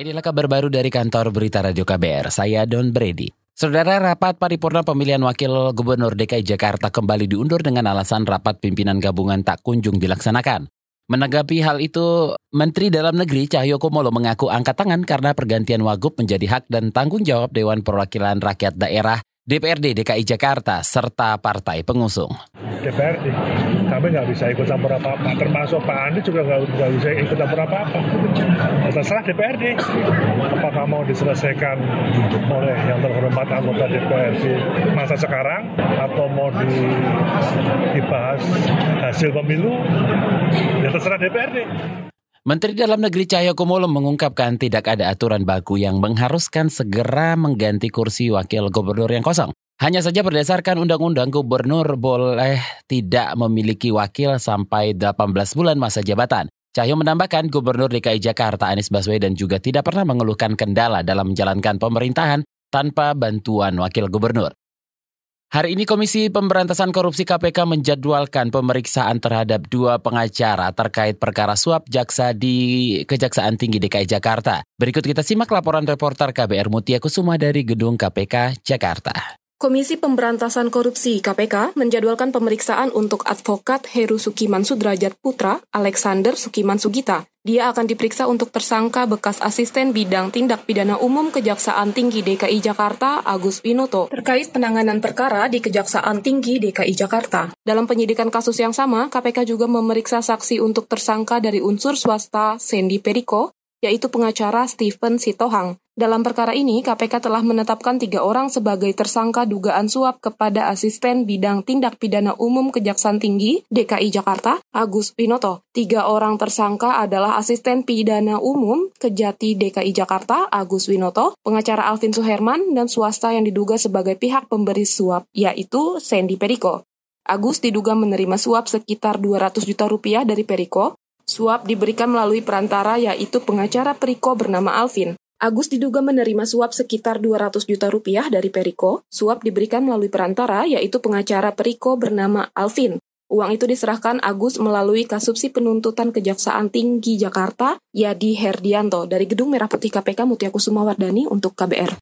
Inilah kabar baru dari kantor berita Radio KBR, saya Don Brady. Saudara rapat paripurna pemilihan wakil gubernur DKI Jakarta kembali diundur dengan alasan rapat pimpinan gabungan tak kunjung dilaksanakan. Menanggapi hal itu, Menteri Dalam Negeri Cahyo Kumolo mengaku angkat tangan karena pergantian wagub menjadi hak dan tanggung jawab Dewan Perwakilan Rakyat Daerah DPRD DKI Jakarta serta partai pengusung. DPRD. Kami nggak bisa ikut campur apa-apa, termasuk Pak Andi juga nggak bisa ikut campur apa-apa. Terserah DPRD. Apakah mau diselesaikan oleh yang terhormat anggota DPRD masa sekarang atau mau di, dibahas hasil pemilu, ya terserah DPRD. Menteri Dalam Negeri Cahyo Kumolo mengungkapkan tidak ada aturan baku yang mengharuskan segera mengganti kursi wakil gubernur yang kosong. Hanya saja berdasarkan undang-undang gubernur boleh tidak memiliki wakil sampai 18 bulan masa jabatan. Cahyo menambahkan Gubernur DKI Jakarta Anies Baswedan juga tidak pernah mengeluhkan kendala dalam menjalankan pemerintahan tanpa bantuan wakil gubernur. Hari ini Komisi Pemberantasan Korupsi KPK menjadwalkan pemeriksaan terhadap dua pengacara terkait perkara suap jaksa di Kejaksaan Tinggi DKI Jakarta. Berikut kita simak laporan reporter KBR Mutia Kusuma dari Gedung KPK Jakarta. Komisi Pemberantasan Korupsi KPK menjadwalkan pemeriksaan untuk advokat Heru Sukiman Sudrajat Putra, Alexander Sukiman Sugita. Dia akan diperiksa untuk tersangka bekas asisten bidang tindak pidana umum Kejaksaan Tinggi DKI Jakarta, Agus Winoto, terkait penanganan perkara di Kejaksaan Tinggi DKI Jakarta. Dalam penyidikan kasus yang sama, KPK juga memeriksa saksi untuk tersangka dari unsur swasta Sandy Periko, yaitu pengacara Stephen Sitohang. Dalam perkara ini, KPK telah menetapkan tiga orang sebagai tersangka dugaan suap kepada asisten bidang tindak pidana umum Kejaksaan Tinggi DKI Jakarta, Agus Pinoto. Tiga orang tersangka adalah asisten pidana umum Kejati DKI Jakarta, Agus Winoto, pengacara Alvin Suherman, dan swasta yang diduga sebagai pihak pemberi suap, yaitu Sandy Periko. Agus diduga menerima suap sekitar 200 juta rupiah dari Periko. Suap diberikan melalui perantara yaitu pengacara Periko bernama Alvin. Agus diduga menerima suap sekitar 200 juta rupiah dari Periko. Suap diberikan melalui perantara, yaitu pengacara Periko bernama Alvin. Uang itu diserahkan Agus melalui kasupsi penuntutan Kejaksaan Tinggi Jakarta, Yadi Herdianto, dari Gedung Merah Putih KPK Mutiakusuma Wardani untuk KBR.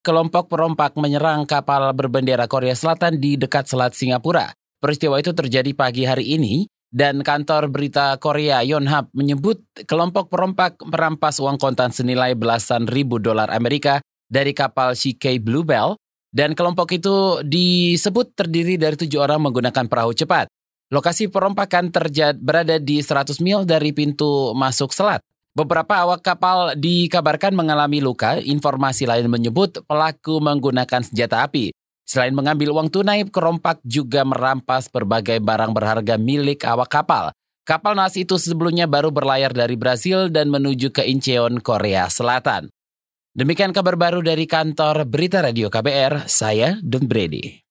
Kelompok perompak menyerang kapal berbendera Korea Selatan di dekat Selat Singapura. Peristiwa itu terjadi pagi hari ini dan kantor berita Korea Yonhap menyebut kelompok perompak merampas uang kontan senilai belasan ribu dolar Amerika dari kapal CK Bluebell dan kelompok itu disebut terdiri dari tujuh orang menggunakan perahu cepat. Lokasi perompakan terjadi berada di 100 mil dari pintu masuk selat. Beberapa awak kapal dikabarkan mengalami luka. Informasi lain menyebut pelaku menggunakan senjata api. Selain mengambil uang tunai, kerompak juga merampas berbagai barang berharga milik awak kapal. Kapal nas itu sebelumnya baru berlayar dari Brasil dan menuju ke Incheon, Korea Selatan. Demikian kabar baru dari kantor Berita Radio KBR, saya Don Brady.